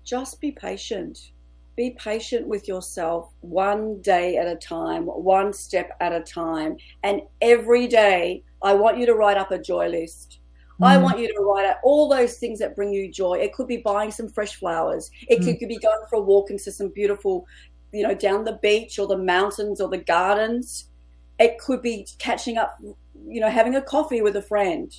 just be patient. Be patient with yourself one day at a time, one step at a time. And every day, I want you to write up a joy list. I Mm. want you to write out all those things that bring you joy. It could be buying some fresh flowers. It could, Mm. could be going for a walk into some beautiful, you know, down the beach or the mountains or the gardens. It could be catching up, you know, having a coffee with a friend.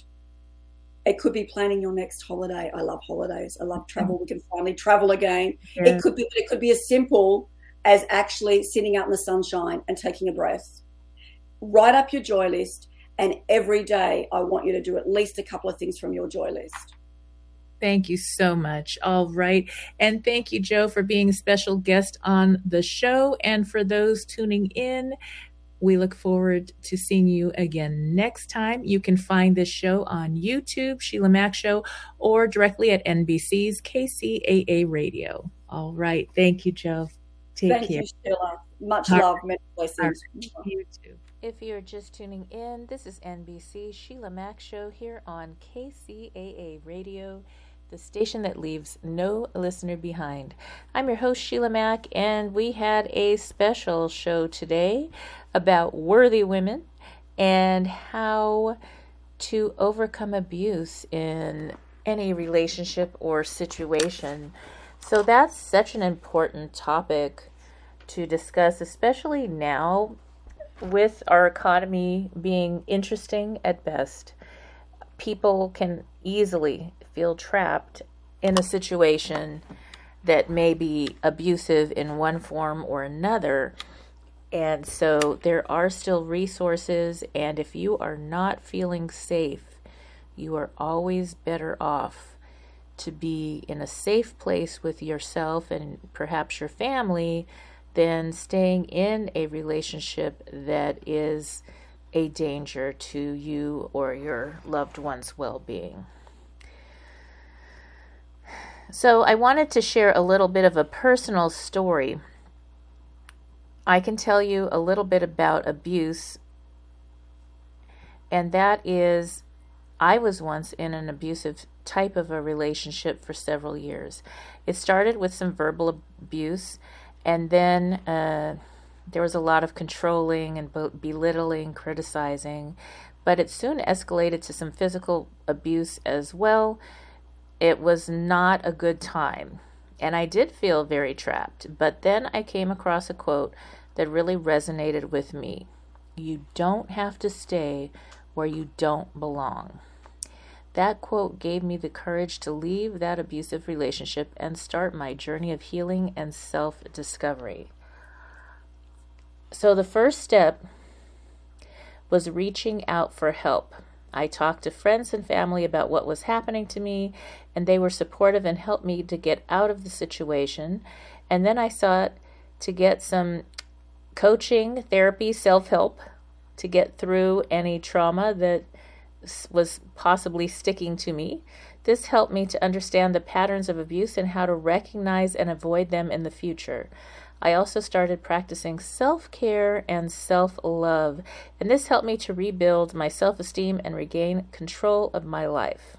It could be planning your next holiday. I love holidays. I love travel. We can finally travel again. Yeah. It could be it could be as simple as actually sitting out in the sunshine and taking a breath. Write up your joy list and every day I want you to do at least a couple of things from your joy list. Thank you so much. All right. And thank you, Jo, for being a special guest on the show. And for those tuning in, we look forward to seeing you again next time. You can find this show on YouTube, Sheila Mac Show, or directly at NBC's KCAA Radio. All right. Thank you, Jo. Take Thank care. you, Sheila. Much All love, right. many blessings. You too. If you're just tuning in, this is NBC Sheila Mac Show here on KCAA Radio, the station that leaves no listener behind. I'm your host, Sheila Mac, and we had a special show today about worthy women and how to overcome abuse in any relationship or situation. So that's such an important topic to discuss, especially now with our economy being interesting at best. People can easily feel trapped in a situation that may be abusive in one form or another. And so there are still resources, and if you are not feeling safe, you are always better off to be in a safe place with yourself and perhaps your family than staying in a relationship that is a danger to you or your loved one's well being. So, I wanted to share a little bit of a personal story. I can tell you a little bit about abuse, and that is I was once in an abusive type of a relationship for several years. It started with some verbal abuse, and then uh, there was a lot of controlling and belittling, criticizing, but it soon escalated to some physical abuse as well. It was not a good time, and I did feel very trapped. But then I came across a quote that really resonated with me You don't have to stay where you don't belong. That quote gave me the courage to leave that abusive relationship and start my journey of healing and self discovery. So, the first step was reaching out for help. I talked to friends and family about what was happening to me, and they were supportive and helped me to get out of the situation. And then I sought to get some coaching, therapy, self help to get through any trauma that was possibly sticking to me. This helped me to understand the patterns of abuse and how to recognize and avoid them in the future. I also started practicing self care and self love, and this helped me to rebuild my self esteem and regain control of my life.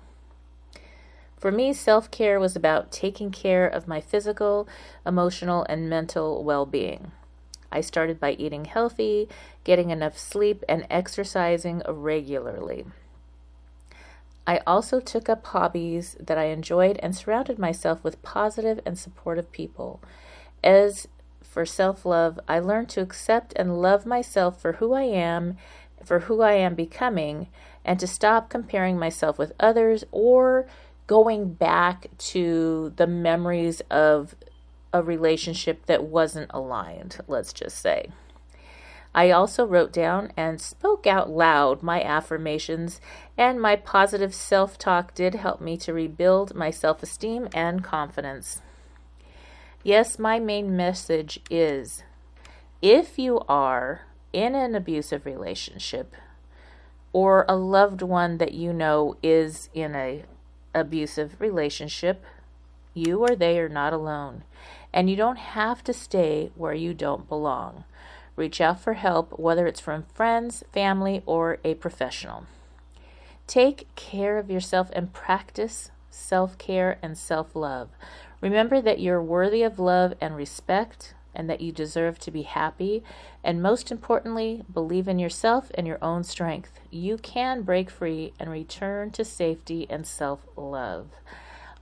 For me, self care was about taking care of my physical, emotional, and mental well being. I started by eating healthy, getting enough sleep, and exercising regularly. I also took up hobbies that I enjoyed and surrounded myself with positive and supportive people. As for self love, I learned to accept and love myself for who I am, for who I am becoming, and to stop comparing myself with others or going back to the memories of a relationship that wasn't aligned, let's just say. I also wrote down and spoke out loud my affirmations, and my positive self talk did help me to rebuild my self esteem and confidence. Yes, my main message is if you are in an abusive relationship or a loved one that you know is in a abusive relationship, you or they are not alone, and you don't have to stay where you don't belong. Reach out for help, whether it's from friends, family, or a professional. Take care of yourself and practice self care and self love. Remember that you're worthy of love and respect and that you deserve to be happy. And most importantly, believe in yourself and your own strength. You can break free and return to safety and self love.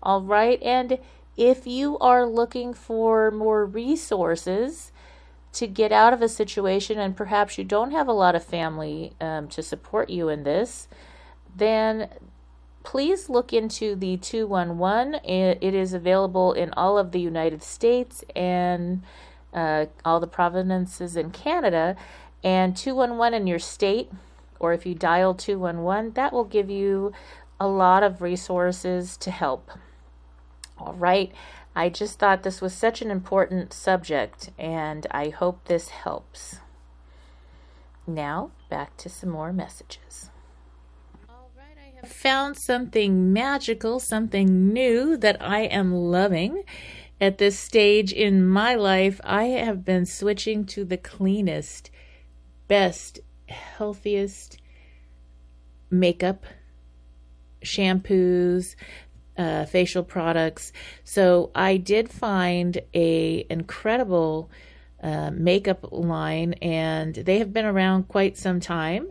All right, and if you are looking for more resources, to get out of a situation and perhaps you don't have a lot of family um, to support you in this, then please look into the 211. It is available in all of the United States and uh, all the provinces in Canada. And 211 in your state, or if you dial 211, that will give you a lot of resources to help. All right. I just thought this was such an important subject, and I hope this helps. Now, back to some more messages. Found something magical, something new that I am loving. At this stage in my life, I have been switching to the cleanest, best, healthiest makeup, shampoos, uh, facial products. So I did find a incredible uh, makeup line, and they have been around quite some time.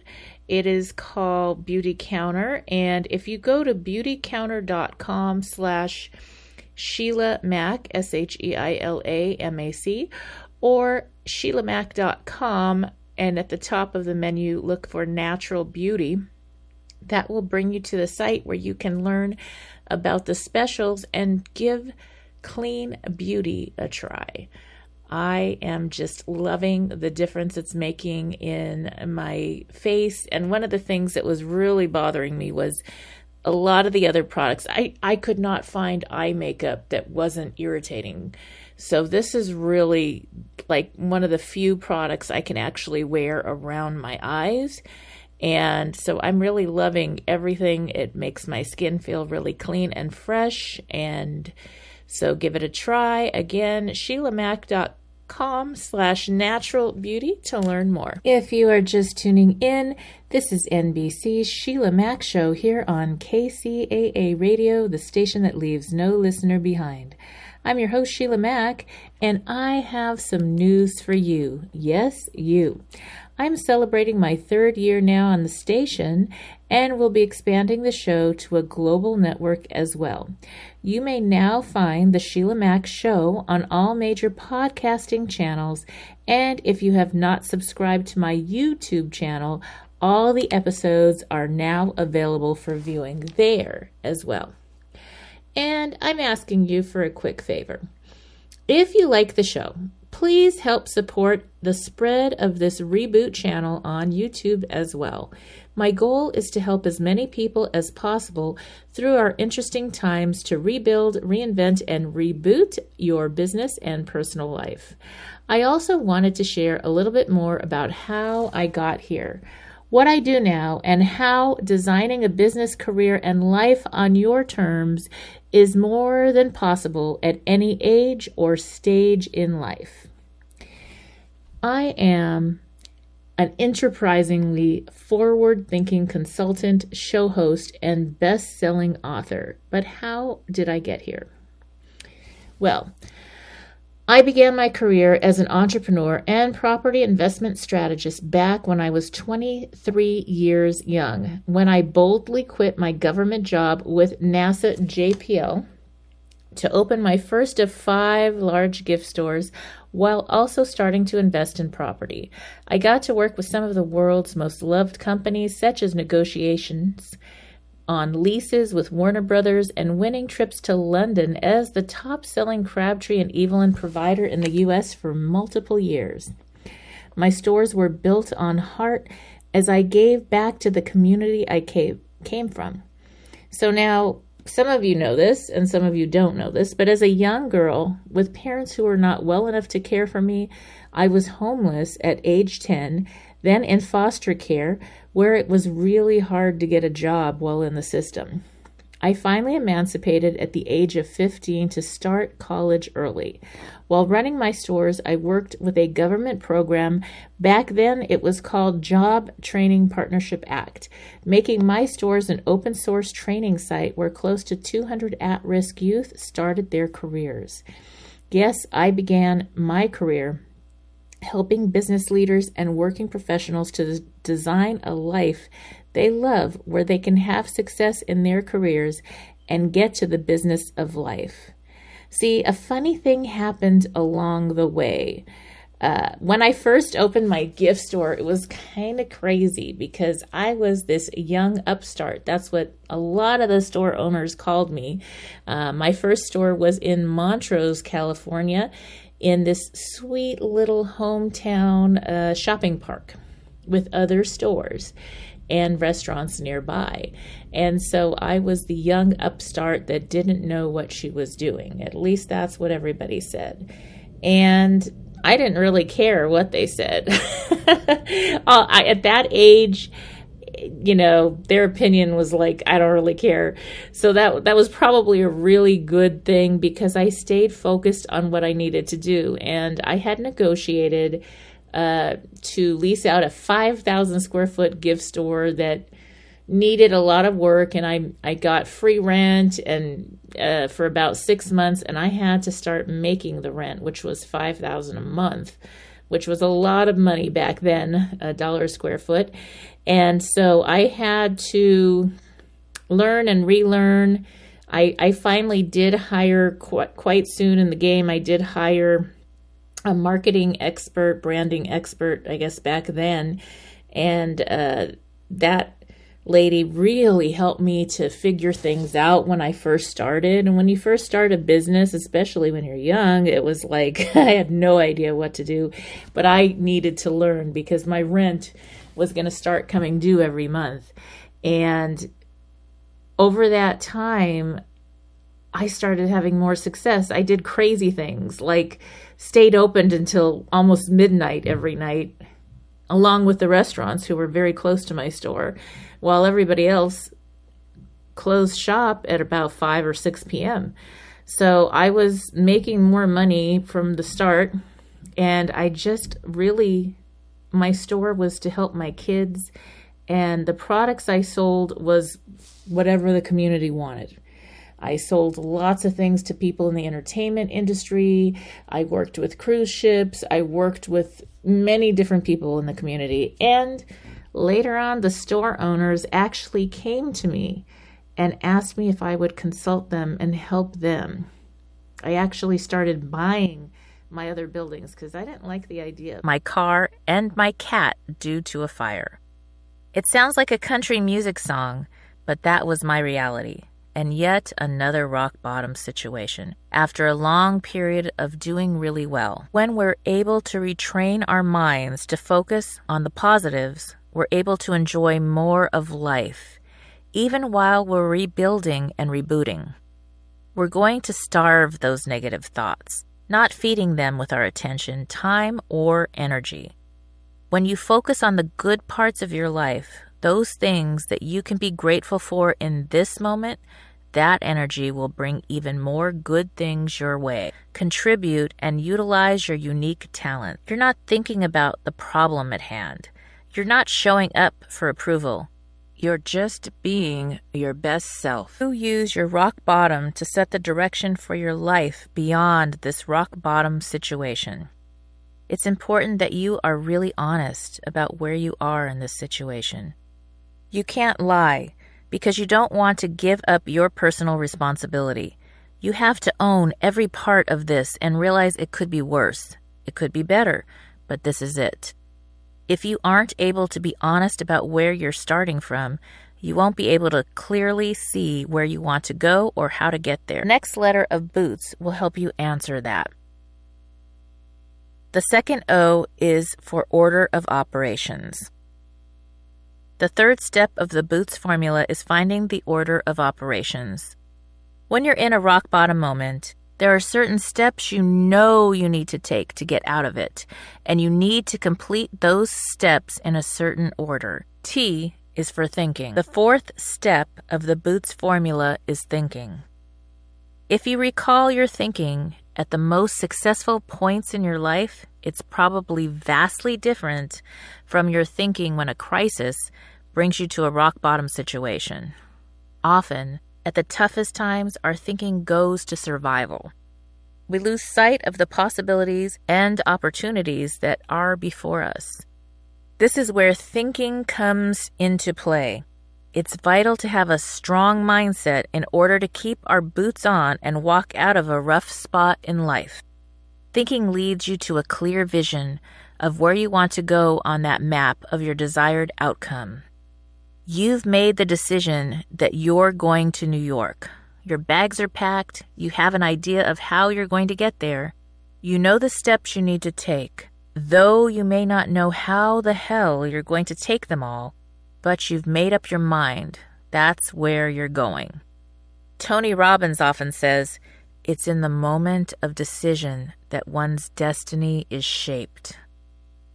It is called Beauty Counter, and if you go to beautycounter.com slash Sheila Mac, S H E I L A M A C, or SheilaMac.com, and at the top of the menu, look for Natural Beauty. That will bring you to the site where you can learn about the specials and give clean beauty a try. I am just loving the difference it's making in my face. And one of the things that was really bothering me was a lot of the other products. I, I could not find eye makeup that wasn't irritating. So this is really like one of the few products I can actually wear around my eyes and so I'm really loving everything. It makes my skin feel really clean and fresh. And So give it a try. Again, SheilaMac.com slash natural beauty to learn more. If you are just tuning in, this is NBC's Sheila Mac Show here on KCAA Radio, the station that leaves no listener behind. I'm your host, Sheila Mac, and I have some news for you. Yes, you. I'm celebrating my third year now on the station and will be expanding the show to a global network as well. You may now find the Sheila Mac Show on all major podcasting channels, and if you have not subscribed to my YouTube channel, all the episodes are now available for viewing there as well. And I'm asking you for a quick favor. If you like the show, please help support the spread of this reboot channel on YouTube as well. My goal is to help as many people as possible through our interesting times to rebuild, reinvent, and reboot your business and personal life. I also wanted to share a little bit more about how I got here what I do now, and how designing a business career and life on your terms is more than possible at any age or stage in life. I am an enterprisingly forward thinking consultant, show host, and best selling author. But how did I get here? Well, I began my career as an entrepreneur and property investment strategist back when I was 23 years young, when I boldly quit my government job with NASA JPL to open my first of five large gift stores while also starting to invest in property. I got to work with some of the world's most loved companies, such as Negotiations on leases with Warner Brothers and winning trips to London as the top selling Crabtree and Evelyn provider in the U.S. for multiple years. My stores were built on heart as I gave back to the community I came, came from. So now, some of you know this and some of you don't know this, but as a young girl with parents who were not well enough to care for me, I was homeless at age 10, then in foster care where it was really hard to get a job while in the system. I finally emancipated at the age of 15 to start college early. While running my stores, I worked with a government program. Back then, it was called Job Training Partnership Act, making my stores an open source training site where close to 200 at risk youth started their careers. Yes, I began my career helping business leaders and working professionals to design a life they love where they can have success in their careers and get to the business of life. See, a funny thing happened along the way. Uh, when I first opened my gift store, it was kind of crazy because I was this young upstart. That's what a lot of the store owners called me. Uh, my first store was in Montrose, California, in this sweet little hometown uh, shopping park with other stores and restaurants nearby. And so I was the young upstart that didn't know what she was doing. At least that's what everybody said. And I didn't really care what they said. (laughs) I, at that age, you know, their opinion was like, I don't really care. So that that was probably a really good thing because I stayed focused on what I needed to do, and I had negotiated uh, to lease out a five thousand square foot gift store that needed a lot of work, and I I got free rent and uh, for about six months, and I had to start making the rent, which was five thousand a month which was a lot of money back then, a dollar a square foot. And so I had to learn and relearn. I, I finally did hire quite, quite soon in the game. I did hire a marketing expert, branding expert, I guess back then. And uh, that lady really helped me to figure things out when I first started. And when you first start a business, especially when you're young, it was like (laughs) I had no idea what to do, but I needed to learn because my rent was going to start coming due every month. And over that time, I started having more success. I did crazy things like stayed opened until almost midnight every night, along with the restaurants who were very close to my store, while everybody else closed shop at about 5 or 6 p.m. So I was making more money from the start, and I just really, my store was to help my kids, and the products I sold was whatever the community wanted. I sold lots of things to people in the entertainment industry. I worked with cruise ships. I worked with many different people in the community. And later on, the store owners actually came to me and asked me if I would consult them and help them. I actually started buying my other buildings because I didn't like the idea. My car and my cat due to a fire. It sounds like a country music song, but that was my reality and yet another rock bottom situation after a long period of doing really well. When we're able to retrain our minds to focus on the positives, we're able to enjoy more of life, even while we're rebuilding and rebooting. We're going to starve those negative thoughts, not feeding them with our attention, time, or energy. When you focus on the good parts of your life, those things that you can be grateful for in this moment, that energy will bring even more good things your way. Contribute and utilize your unique talent. You're not thinking about the problem at hand. You're not showing up for approval. You're just being your best self. You use your rock bottom to set the direction for your life beyond this rock bottom situation. It's important that you are really honest about where you are in this situation. You can't lie because you don't want to give up your personal responsibility. You have to own every part of this and realize it could be worse. It could be better, but this is it. If you aren't able to be honest about where you're starting from, you won't be able to clearly see where you want to go or how to get there. Next letter of boots will help you answer that. The second O is for order of operations. The third step of the Boots formula is finding the order of operations. When you're in a rock bottom moment, there are certain steps you know you need to take to get out of it, and you need to complete those steps in a certain order. T is for thinking. The fourth step of the Boots formula is thinking. If you recall your thinking at the most successful points in your life, it's probably vastly different from your thinking when a crisis brings you to a rock bottom situation. Often, at the toughest times, our thinking goes to survival. We lose sight of the possibilities and opportunities that are before us. This is where thinking comes into play. It's vital to have a strong mindset in order to keep our boots on and walk out of a rough spot in life. Thinking leads you to a clear vision of where you want to go on that map of your desired outcome. You've made the decision that you're going to New York. Your bags are packed. You have an idea of how you're going to get there. You know the steps you need to take, though you may not know how the hell you're going to take them all, but you've made up your mind. That's where you're going. Tony Robbins often says, It's in the moment of decision that one's destiny is shaped.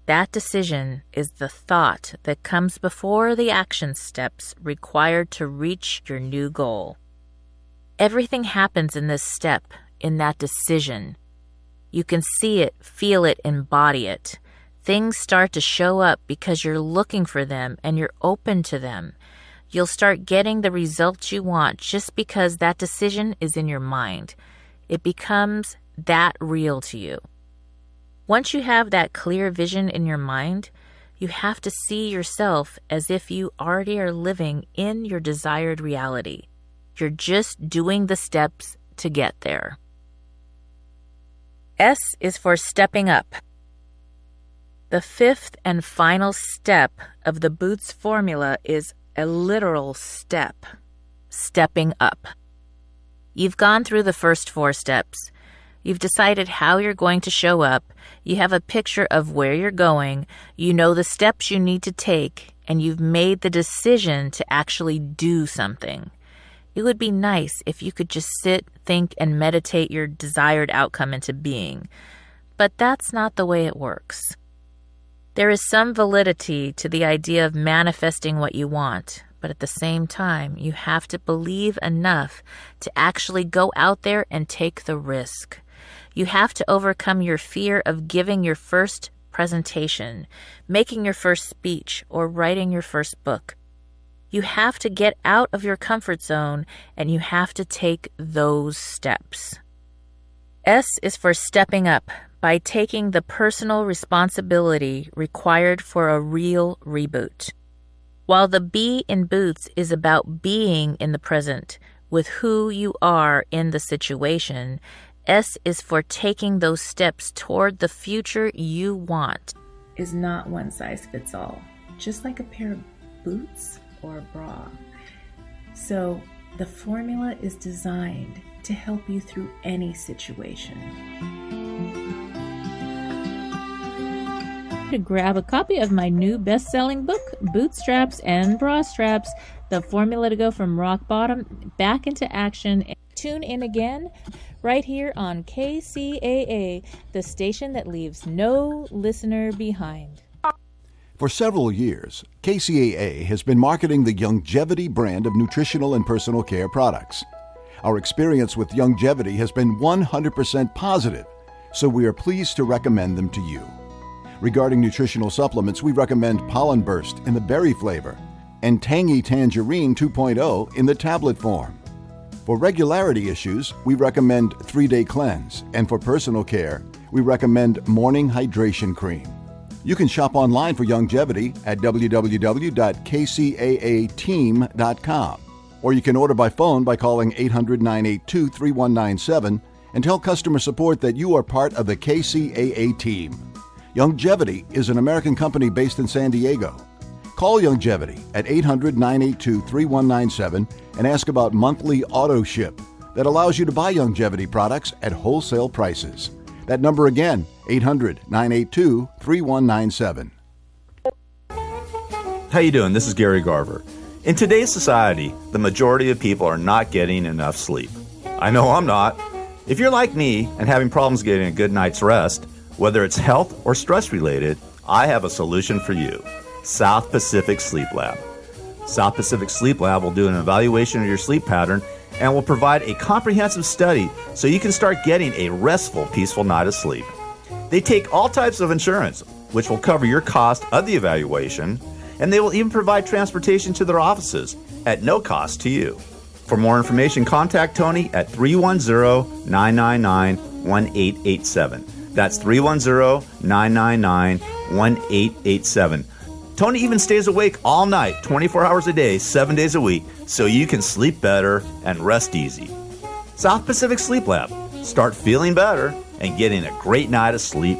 That decision is the thought that comes before the action steps required to reach your new goal. Everything happens in this step, in that decision. You can see it, feel it, embody it. Things start to show up because you're looking for them and you're open to them. You'll start getting the results you want just because that decision is in your mind. It becomes that real to you. Once you have that clear vision in your mind, you have to see yourself as if you already are living in your desired reality. You're just doing the steps to get there. S is for stepping up. The fifth and final step of the Boots formula is a literal step stepping up. You've gone through the first four steps. You've decided how you're going to show up. You have a picture of where you're going. You know the steps you need to take, and you've made the decision to actually do something. It would be nice if you could just sit, think, and meditate your desired outcome into being. But that's not the way it works. There is some validity to the idea of manifesting what you want, but at the same time, you have to believe enough to actually go out there and take the risk. You have to overcome your fear of giving your first presentation, making your first speech, or writing your first book. You have to get out of your comfort zone and you have to take those steps. S is for stepping up by taking the personal responsibility required for a real reboot. While the B in Boots is about being in the present with who you are in the situation, S is for taking those steps toward the future you want. Is not one size fits all, just like a pair of boots or a bra. So the formula is designed to help you through any situation. To grab a copy of my new best selling book, Bootstraps and Bra Straps The Formula to Go from Rock Bottom Back into Action. Tune in again right here on KCAA, the station that leaves no listener behind. For several years, KCAA has been marketing the Youngevity brand of nutritional and personal care products. Our experience with Youngevity has been 100% positive, so we are pleased to recommend them to you. Regarding nutritional supplements, we recommend Pollen Burst in the berry flavor and Tangy Tangerine 2.0 in the tablet form. For regularity issues, we recommend 3 Day Cleanse, and for personal care, we recommend Morning Hydration Cream. You can shop online for Youngevity at www.kcaateam.com, or you can order by phone by calling 800 982 3197 and tell customer support that you are part of the KCAA team. Youngevity is an American company based in San Diego. Call Youngevity at 800 982 3197 and ask about monthly auto ship that allows you to buy Youngevity products at wholesale prices. That number again, 800 982 3197. How you doing? This is Gary Garver. In today's society, the majority of people are not getting enough sleep. I know I'm not. If you're like me and having problems getting a good night's rest, whether it's health or stress related, I have a solution for you. South Pacific Sleep Lab. South Pacific Sleep Lab will do an evaluation of your sleep pattern and will provide a comprehensive study so you can start getting a restful, peaceful night of sleep. They take all types of insurance, which will cover your cost of the evaluation, and they will even provide transportation to their offices at no cost to you. For more information, contact Tony at 310 999 1887. That's 310 999 1887. Tony even stays awake all night, 24 hours a day, 7 days a week, so you can sleep better and rest easy. South Pacific Sleep Lab. Start feeling better and getting a great night of sleep.